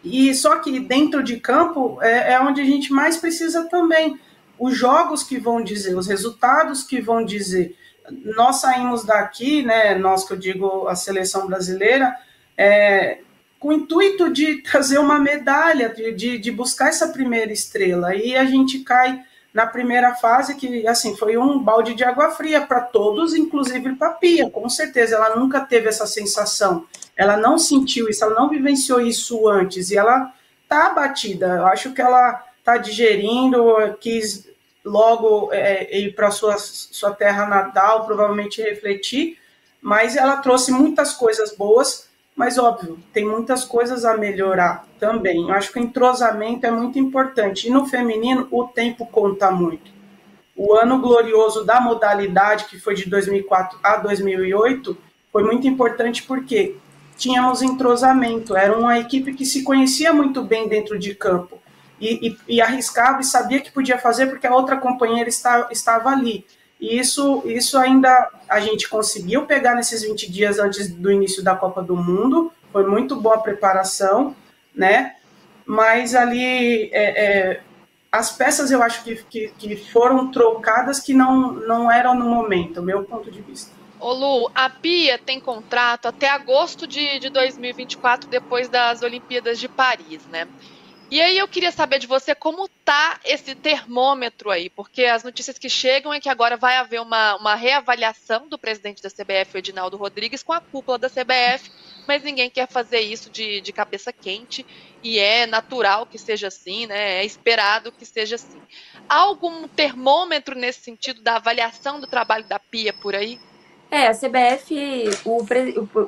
E só que dentro de campo é, é onde a gente mais precisa também. Os jogos que vão dizer, os resultados que vão dizer nós saímos daqui, né, nós que eu digo a seleção brasileira, é, com o intuito de (laughs) trazer uma medalha, de, de buscar essa primeira estrela. E a gente cai na primeira fase, que assim foi um balde de água fria para todos, inclusive para a Pia, com certeza. Ela nunca teve essa sensação, ela não sentiu isso, ela não vivenciou isso antes, e ela tá abatida. Eu acho que ela tá digerindo, quis logo é, ir para sua sua terra natal, provavelmente refletir, mas ela trouxe muitas coisas boas, mas óbvio, tem muitas coisas a melhorar também. Eu acho que o entrosamento é muito importante. E no feminino, o tempo conta muito. O ano glorioso da modalidade, que foi de 2004 a 2008, foi muito importante porque tínhamos entrosamento, era uma equipe que se conhecia muito bem dentro de campo e, e, e, arriscava e sabia que podia fazer porque a outra companheira está, estava ali. E isso, isso ainda a gente conseguiu pegar nesses 20 dias antes do início da Copa do Mundo, foi muito boa a preparação, né? Mas ali é, é, as peças eu acho que, que, que, foram trocadas que não, não eram no momento, meu ponto de vista. Ô Lu, a Pia tem contrato até agosto de, de 2024, depois das Olimpíadas de Paris, né? E aí eu queria saber de você como tá esse termômetro aí, porque as notícias que chegam é que agora vai haver uma, uma reavaliação do presidente da CBF, Edinaldo Rodrigues, com a cúpula da CBF, mas ninguém quer fazer isso de, de cabeça quente, e é natural que seja assim, né? É esperado que seja assim. Há algum termômetro nesse sentido da avaliação do trabalho da Pia por aí? É, a CBF, o,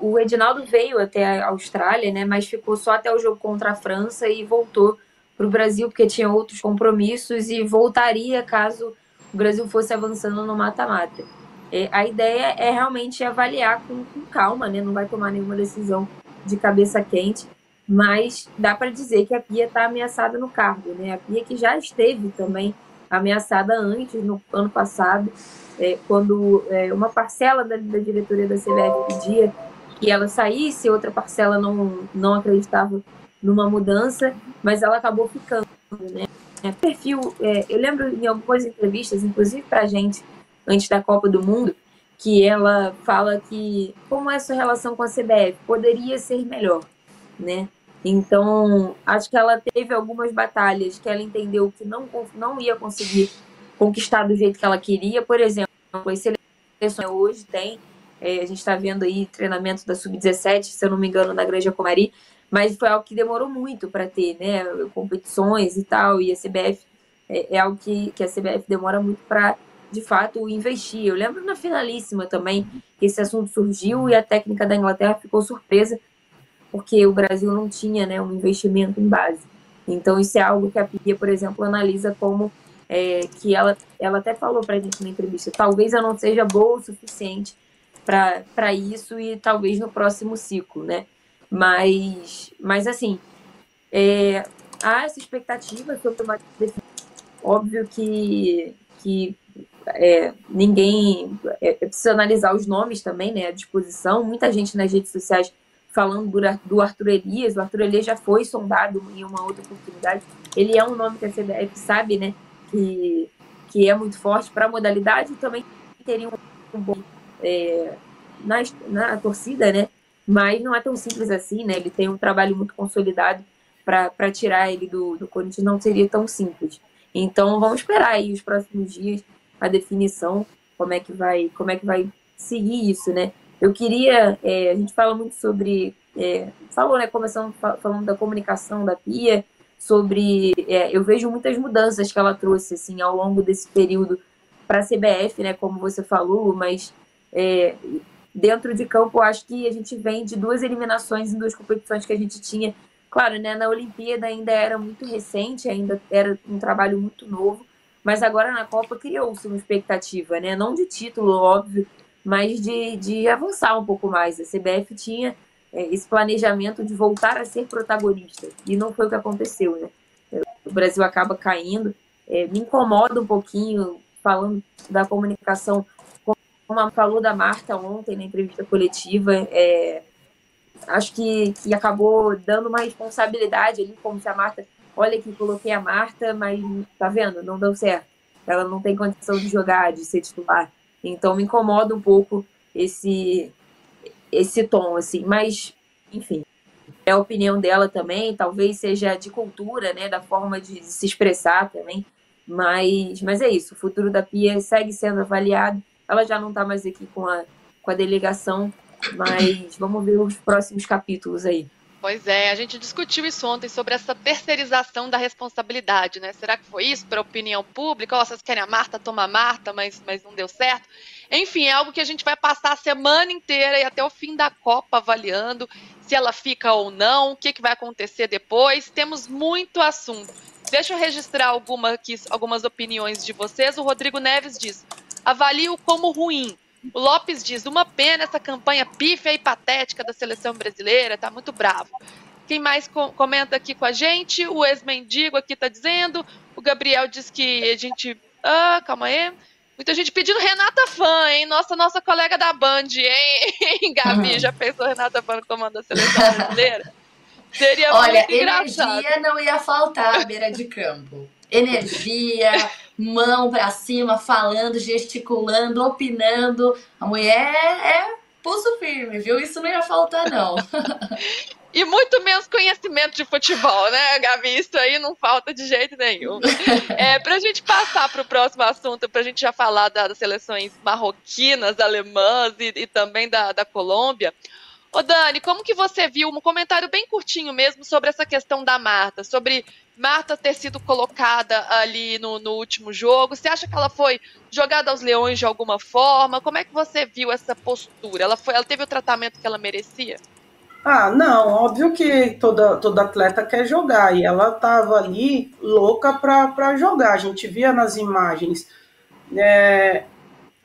o Edinaldo veio até a Austrália, né? Mas ficou só até o jogo contra a França e voltou para o Brasil porque tinha outros compromissos e voltaria caso o Brasil fosse avançando no mata-mata. É, a ideia é realmente avaliar com, com, calma, né? Não vai tomar nenhuma decisão de cabeça quente, mas dá para dizer que a Pia está ameaçada no cargo, né? A Pia que já esteve também ameaçada antes, no ano passado, é, quando é, uma parcela da, da, diretoria da CBF pedia que ela saísse, outra parcela não, não acreditava numa mudança, mas ela acabou ficando, né? É, perfil, é, eu lembro em algumas entrevistas, inclusive para a gente, antes da Copa do Mundo, que ela fala que como é sua relação com a CBF poderia ser melhor, né? Então, acho que ela teve algumas batalhas que ela entendeu que não, não ia conseguir conquistar do jeito que ela queria. Por exemplo, as seleções hoje tem, é, a gente está vendo aí treinamento da Sub-17, se eu não me engano, na Granja Comari, mas foi algo que demorou muito para ter, né? Competições e tal, e a CBF é, é algo que, que a CBF demora muito para, de fato, investir. Eu lembro na finalíssima também que esse assunto surgiu e a técnica da Inglaterra ficou surpresa porque o Brasil não tinha né, um investimento em base. Então, isso é algo que a Pia, por exemplo, analisa como é, que ela, ela até falou para a gente na entrevista: talvez eu não seja boa o suficiente para isso e talvez no próximo ciclo, né? Mas, mas assim, é, há essa expectativa sobre uma Óbvio que, que é, ninguém. É, é precisa analisar os nomes também, né? À disposição. Muita gente nas redes sociais falando do, Arthur Elias. O Arthur Elias já foi sondado em uma outra oportunidade. Ele é um nome que a CBF sabe, né? Que, que é muito forte para a modalidade e também teria um, um bom é, na, na torcida, né? Mas não é tão simples assim, né? Ele tem um trabalho muito consolidado para tirar ele do, do Corinthians, não seria tão simples. Então vamos esperar aí os próximos dias a definição, como é que vai, como é que vai seguir isso, né? Eu queria, é, a gente fala muito sobre, é, falou, né, começando falando da comunicação da Pia, sobre, é, eu vejo muitas mudanças que ela trouxe, assim, ao longo desse período para a CBF, né, como você falou, mas é, dentro de campo, acho que a gente vem de duas eliminações em duas competições que a gente tinha. Claro, né, na Olimpíada ainda era muito recente, ainda era um trabalho muito novo, mas agora na Copa criou-se uma expectativa, né, não de título, óbvio, mas de, de avançar um pouco mais. A CBF tinha é, esse planejamento de voltar a ser protagonista, e não foi o que aconteceu, né? O Brasil acaba caindo. É, me incomoda um pouquinho, falando da comunicação, como falou da Marta ontem na entrevista coletiva, é, acho que, que acabou dando uma responsabilidade ali, como se a Marta, olha que coloquei a Marta, mas tá vendo, não deu certo. Ela não tem condição de jogar, de ser titular. Então me incomoda um pouco esse esse tom assim, mas enfim, é a opinião dela também, talvez seja de cultura, né, da forma de se expressar também, mas mas é isso, o futuro da Pia segue sendo avaliado. Ela já não está mais aqui com a com a delegação, mas vamos ver os próximos capítulos aí. Pois é, a gente discutiu isso ontem sobre essa terceirização da responsabilidade, né? Será que foi isso para a opinião pública? Oh, vocês querem a Marta, toma a Marta, mas, mas não deu certo. Enfim, é algo que a gente vai passar a semana inteira e até o fim da Copa avaliando se ela fica ou não, o que, que vai acontecer depois. Temos muito assunto. Deixa eu registrar alguma, algumas opiniões de vocês. O Rodrigo Neves diz: avalio como ruim o Lopes diz: uma pena essa campanha pífia e patética da seleção brasileira, tá muito bravo. Quem mais co comenta aqui com a gente? O ex-mendigo aqui tá dizendo. O Gabriel diz que a gente. Ah, calma aí. Muita gente pedindo Renata Fã, hein? Nossa, nossa colega da Band, hein? (laughs) Gabi, uhum. já pensou Renata Fã comando a seleção brasileira? Seria Olha, muito engraçado. energia não ia faltar à beira de campo. Energia, mão para cima, falando, gesticulando, opinando. A mulher é pulso firme, viu? Isso não ia faltar, não. (laughs) E muito menos conhecimento de futebol, né, Gabi? Isso aí não falta de jeito nenhum. É, para a gente passar para o próximo assunto, para a gente já falar das seleções marroquinas, alemãs e, e também da, da Colômbia. Ô Dani, como que você viu um comentário bem curtinho mesmo sobre essa questão da Marta, sobre Marta ter sido colocada ali no, no, último jogo? Você acha que ela foi jogada aos leões de alguma forma? Como é que você viu essa postura? Ela, foi, ela teve o tratamento que ela merecia? Ah, não, óbvio que toda, toda atleta quer jogar e ela estava ali louca para jogar. A gente via nas imagens. É,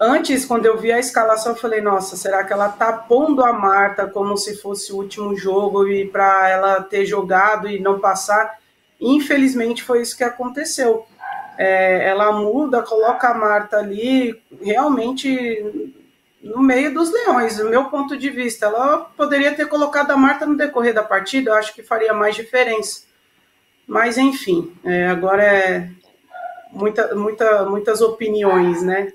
antes, quando eu vi a escalação, eu falei: nossa, será que ela tá pondo a Marta como se fosse o último jogo e para ela ter jogado e não passar? Infelizmente foi isso que aconteceu. É, ela muda, coloca a Marta ali, realmente no meio dos leões, do meu ponto de vista. Ela poderia ter colocado a Marta no decorrer da partida, eu acho que faria mais diferença. Mas enfim, é, agora é muita, muita, muitas opiniões, né?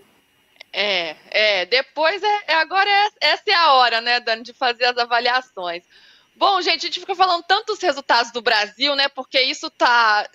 É, é. Depois é, é agora é, essa é a hora, né, Dani, de fazer as avaliações. Bom, gente, a gente fica falando tantos resultados do Brasil, né? Porque isso tá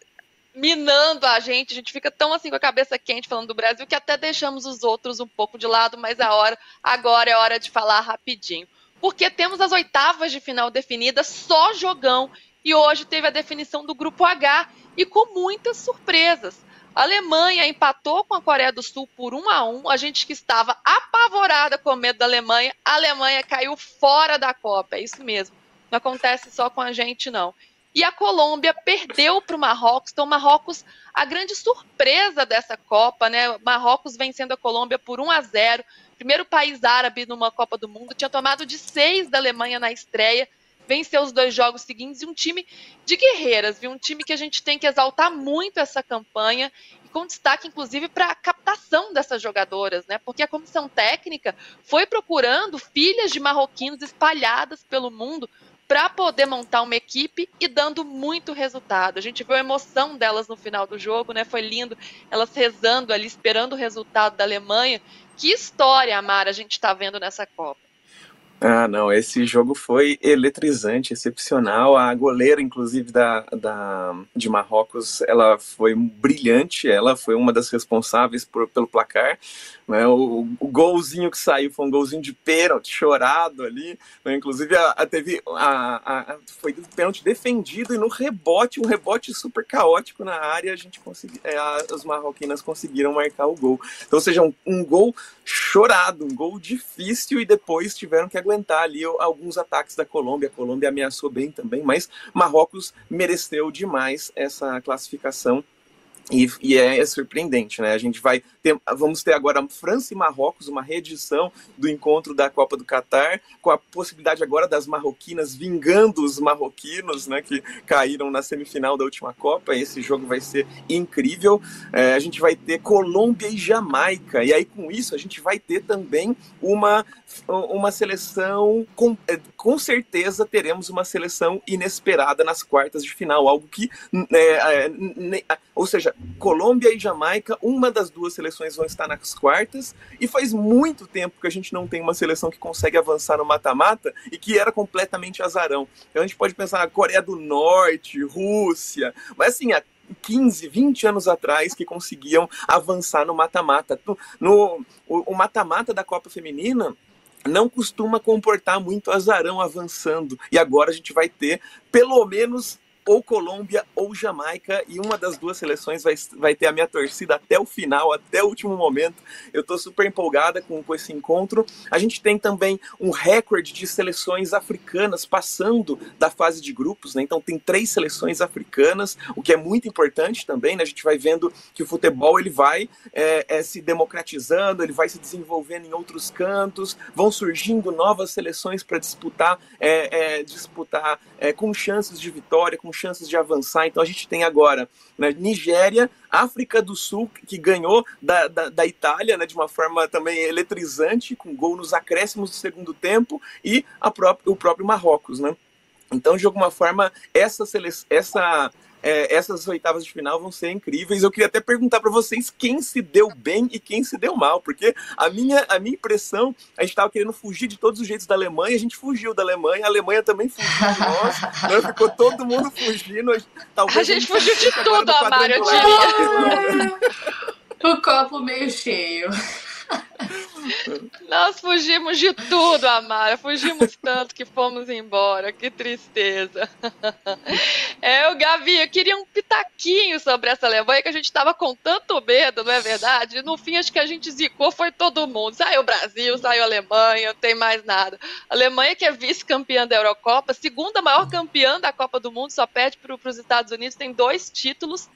minando a gente, a gente fica tão assim com a cabeça quente falando do Brasil que até deixamos os outros um pouco de lado, mas a hora agora é hora de falar rapidinho. Porque temos as oitavas de final definidas, só jogão, e hoje teve a definição do grupo H e com muitas surpresas. A Alemanha empatou com a Coreia do Sul por 1 a 1. A gente que estava apavorada com medo da Alemanha, a Alemanha caiu fora da Copa. É isso mesmo. Não acontece só com a gente, não. E a Colômbia perdeu para o Marrocos. Então, Marrocos, a grande surpresa dessa Copa, né? Marrocos vencendo a Colômbia por 1 a 0. Primeiro país árabe numa Copa do Mundo. Tinha tomado de 6 da Alemanha na estreia. Venceu os dois jogos seguintes e um time de guerreiras, viu? Um time que a gente tem que exaltar muito essa campanha e com destaque, inclusive, para a captação dessas jogadoras, né? Porque a comissão técnica foi procurando filhas de marroquinos espalhadas pelo mundo para poder montar uma equipe e dando muito resultado. A gente viu a emoção delas no final do jogo, né? Foi lindo, elas rezando ali, esperando o resultado da Alemanha. Que história, Amara, a gente está vendo nessa Copa. Ah, não, esse jogo foi eletrizante, excepcional. A goleira, inclusive, da, da, de Marrocos, ela foi brilhante, ela foi uma das responsáveis por, pelo placar. Né? O, o, golzinho que saiu foi um golzinho de pênalti, chorado ali. Né? Inclusive, a, a teve a, a, foi pênalti defendido e no rebote, um rebote super caótico na área, a gente conseguiu, é, as marroquinas conseguiram marcar o gol. Então, ou seja, um, um gol chorado, um gol difícil e depois tiveram que aguentar ali alguns ataques da Colômbia. A Colômbia ameaçou bem também, mas Marrocos mereceu demais essa classificação e, e é, é, surpreendente, né? A gente vai ter, vamos ter agora França e Marrocos, uma reedição do encontro da Copa do Catar, com a possibilidade agora das marroquinas vingando os marroquinos, né? Que caíram na semifinal da última Copa. Esse jogo vai ser incrível. É, a gente vai ter Colômbia e Jamaica, e aí com isso a gente vai ter também uma, uma seleção com, é, com certeza teremos uma seleção inesperada nas quartas de final, algo que, é, é, ou seja, Colômbia e Jamaica, uma das duas seleções vão estar nas quartas, e faz muito tempo que a gente não tem uma seleção que consegue avançar no mata-mata e que era completamente azarão. Então a gente pode pensar na Coreia do Norte, Rússia, mas assim, há 15, 20 anos atrás que conseguiam avançar no mata-mata. No, o mata-mata da Copa Feminina não costuma comportar muito azarão avançando. E agora a gente vai ter pelo menos ou Colômbia ou Jamaica, e uma das duas seleções vai, vai ter a minha torcida até o final, até o último momento. Eu estou super empolgada com, com esse encontro. A gente tem também um recorde de seleções africanas passando da fase de grupos, né? Então tem três seleções africanas, o que é muito importante também, né? A gente vai vendo que o futebol ele vai é, é, se democratizando, ele vai se desenvolvendo em outros cantos, vão surgindo novas seleções para disputar, é, é disputar é, com chances de vitória, com chances de avançar. Então a gente tem agora né, Nigéria, África do Sul, que ganhou da, da, da, Itália né, de uma forma também eletrizante, com gol nos acréscimos do segundo tempo, e própria, o próprio Marrocos. Né? Então, de alguma forma, essa, essa é, essas oitavas de final vão ser incríveis. Eu queria até perguntar para vocês quem se deu bem e quem se deu mal, porque a minha, a minha impressão, a gente estava querendo fugir de todos os jeitos da Alemanha, a gente fugiu da Alemanha, a Alemanha também fugiu de nós, (laughs) né? ficou todo mundo fugindo. Talvez a gente, a gente fugiu de tudo, Amário, eu diria. (laughs) o copo meio cheio. Nós fugimos de tudo, Amara. Fugimos tanto que fomos embora. Que tristeza. É, o Gavi, eu queria um pitaquinho sobre essa Alemanha que a gente estava com tanto medo, não é verdade? No fim, acho que a gente zicou foi todo mundo. Saiu o Brasil, saiu a Alemanha, não tem mais nada. A Alemanha, que é vice-campeã da Eurocopa, segunda maior campeã da Copa do Mundo, só perde para os Estados Unidos, tem dois títulos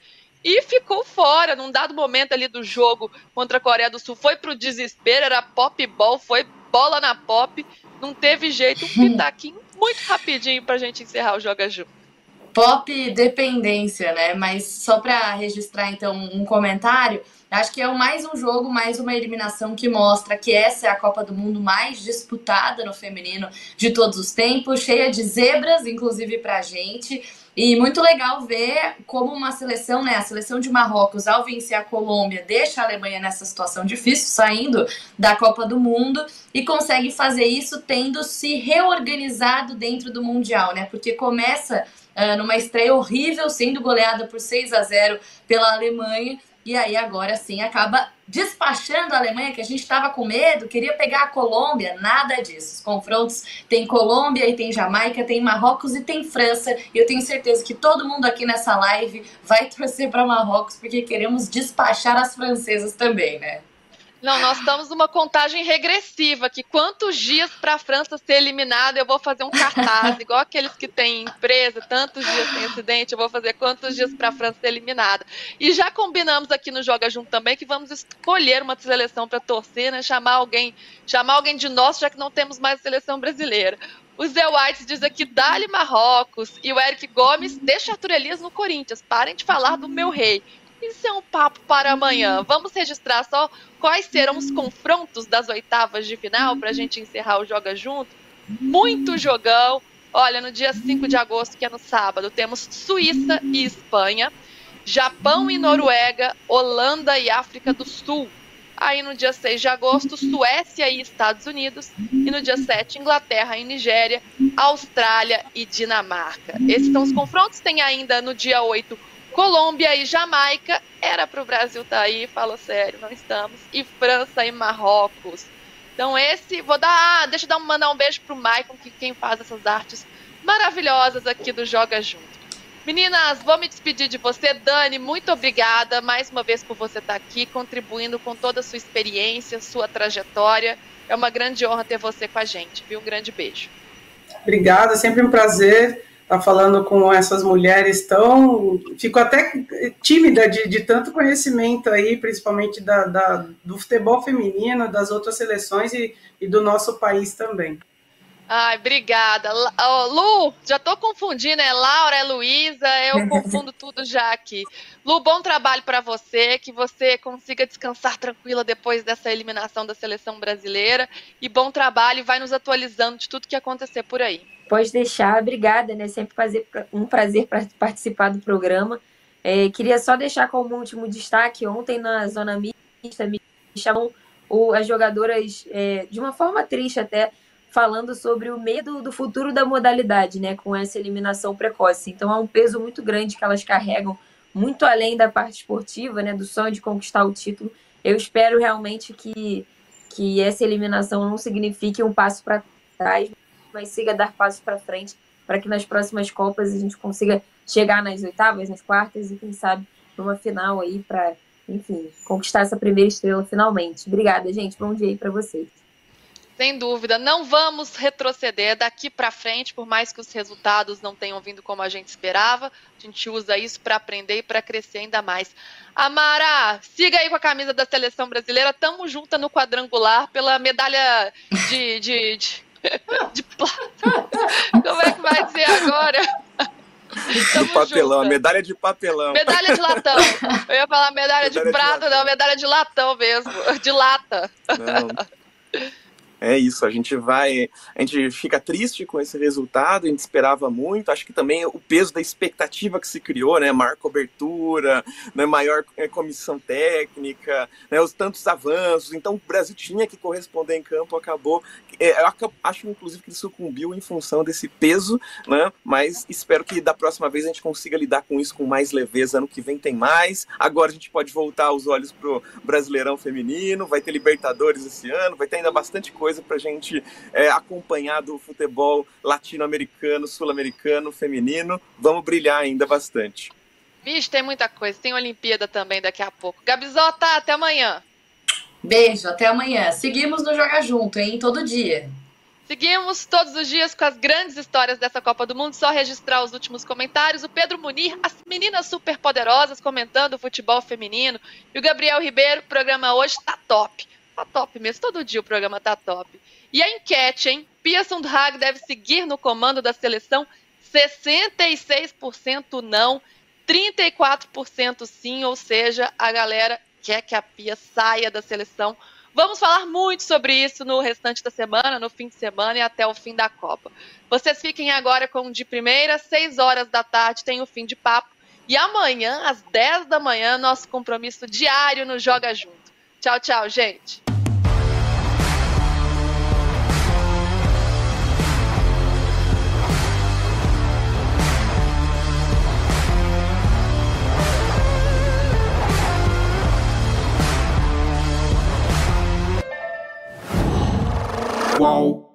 e ficou fora num dado momento ali do jogo contra a Coreia do Sul. Foi pro desespero, era pop ball, foi bola na pop, não teve jeito. Um (laughs) pitaquinho muito rapidinho pra gente encerrar o Joga Junto. Pop dependência, né? Mas só para registrar então um comentário, acho que é mais um jogo, mais uma eliminação que mostra que essa é a Copa do Mundo mais disputada no feminino de todos os tempos, cheia de zebras, inclusive pra gente. E muito legal ver como uma seleção, né, a seleção de Marrocos, ao vencer a Colômbia, deixa a Alemanha nessa situação difícil, saindo da Copa do Mundo e consegue fazer isso tendo se reorganizado dentro do Mundial, né? Porque começa uh, numa estreia horrível, sendo goleada por 6 a 0 pela Alemanha e aí agora sim acaba despachando a Alemanha, que a gente estava com medo, queria pegar a Colômbia, nada disso. Os confrontos tem Colômbia e tem Jamaica, tem Marrocos e tem França. E eu tenho certeza que todo mundo aqui nessa live vai (laughs) torcer para Marrocos, porque queremos despachar as francesas também, né? Não, nós estamos numa contagem regressiva, que quantos dias para a França ser eliminada eu vou fazer um cartaz, (laughs) igual aqueles que têm empresa, tantos dias sem acidente, eu vou fazer quantos dias para a França ser eliminada. E já combinamos aqui no Joga Junto também que vamos escolher uma seleção para torcer, né? Chamar alguém, chamar alguém de nosso, já que não temos mais seleção brasileira. O Zé White diz aqui, dali Marrocos. E o Eric Gomes, deixa Arthur Elias no Corinthians. Parem de falar do meu rei. Isso é um papo para amanhã. Vamos registrar só quais serão os confrontos das oitavas de final para a gente encerrar o Joga Junto. Muito jogão. Olha, no dia 5 de agosto, que é no sábado, temos Suíça e Espanha, Japão e Noruega, Holanda e África do Sul. Aí no dia 6 de agosto, Suécia e Estados Unidos. E no dia 7, Inglaterra e Nigéria, Austrália e Dinamarca. Esses são os confrontos. Tem ainda no dia 8, Colômbia e Jamaica era para o Brasil estar tá aí, falo sério, não estamos. E França e Marrocos. Então esse, vou dar, ah, deixa eu dar, mandar um beijo pro Maicon, que quem faz essas artes maravilhosas aqui do Joga Junto. Meninas, vou me despedir de você, Dani. Muito obrigada mais uma vez por você estar tá aqui, contribuindo com toda a sua experiência, sua trajetória. É uma grande honra ter você com a gente, viu? Um grande beijo. Obrigada, sempre um prazer tá falando com essas mulheres tão. Fico até tímida de, de tanto conhecimento aí, principalmente da, da, do futebol feminino, das outras seleções e, e do nosso país também. Ai, obrigada. Lu, já tô confundindo, é Laura, é Luísa, eu (laughs) confundo tudo já aqui. Lu, bom trabalho para você, que você consiga descansar tranquila depois dessa eliminação da seleção brasileira. E bom trabalho, vai nos atualizando de tudo que acontecer por aí. Pode deixar, obrigada, né? Sempre fazer um prazer participar do programa. É, queria só deixar como último destaque, ontem na Zona Mista me chamam o, as jogadoras é, de uma forma triste até, falando sobre o medo do futuro da modalidade, né? Com essa eliminação precoce. Então é um peso muito grande que elas carregam, muito além da parte esportiva, né? Do sonho de conquistar o título. Eu espero realmente que, que essa eliminação não signifique um passo para trás, mas siga dar passos para frente para que nas próximas Copas a gente consiga chegar nas oitavas, nas quartas e quem sabe numa final aí para, enfim, conquistar essa primeira estrela finalmente. Obrigada, gente. Bom dia aí para vocês. Sem dúvida, não vamos retroceder daqui para frente, por mais que os resultados não tenham vindo como a gente esperava. A gente usa isso para aprender e para crescer ainda mais. Amara, siga aí com a camisa da seleção brasileira. Tamo junta no quadrangular pela medalha de, de, de (laughs) de plata. Como é que vai dizer agora? de papelão, medalha de papelão. Medalha de latão. Eu ia falar medalha, medalha de prata, de não, medalha de latão mesmo. De lata. Não. É isso, a gente vai, a gente fica triste com esse resultado, a gente esperava muito, acho que também o peso da expectativa que se criou, né, maior cobertura, né, maior é, comissão técnica, né, os tantos avanços, então o Brasil tinha que corresponder em campo, acabou, é, acho inclusive que ele sucumbiu em função desse peso, né, mas espero que da próxima vez a gente consiga lidar com isso com mais leveza, ano que vem tem mais, agora a gente pode voltar os olhos pro Brasileirão Feminino, vai ter Libertadores esse ano, vai ter ainda bastante coisa coisa para a gente é, acompanhar do futebol latino-americano, sul-americano, feminino. Vamos brilhar ainda bastante. Vixe, tem muita coisa. Tem Olimpíada também daqui a pouco. Gabizota, até amanhã. Beijo, até amanhã. Seguimos no Joga Junto, hein? Todo dia. Seguimos todos os dias com as grandes histórias dessa Copa do Mundo. Só registrar os últimos comentários. O Pedro Munir, as meninas super poderosas comentando o futebol feminino. E o Gabriel Ribeiro, o programa hoje tá top. Tá top mesmo, todo dia o programa tá top. E a enquete, hein? Pia Sundhag deve seguir no comando da seleção? 66% não, 34% sim, ou seja, a galera quer que a Pia saia da seleção. Vamos falar muito sobre isso no restante da semana, no fim de semana e até o fim da Copa. Vocês fiquem agora com o de primeira, 6 horas da tarde tem o fim de papo. E amanhã, às 10 da manhã, nosso compromisso diário no Joga Junto. Tchau, tchau, gente. whoa.